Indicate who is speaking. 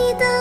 Speaker 1: 你的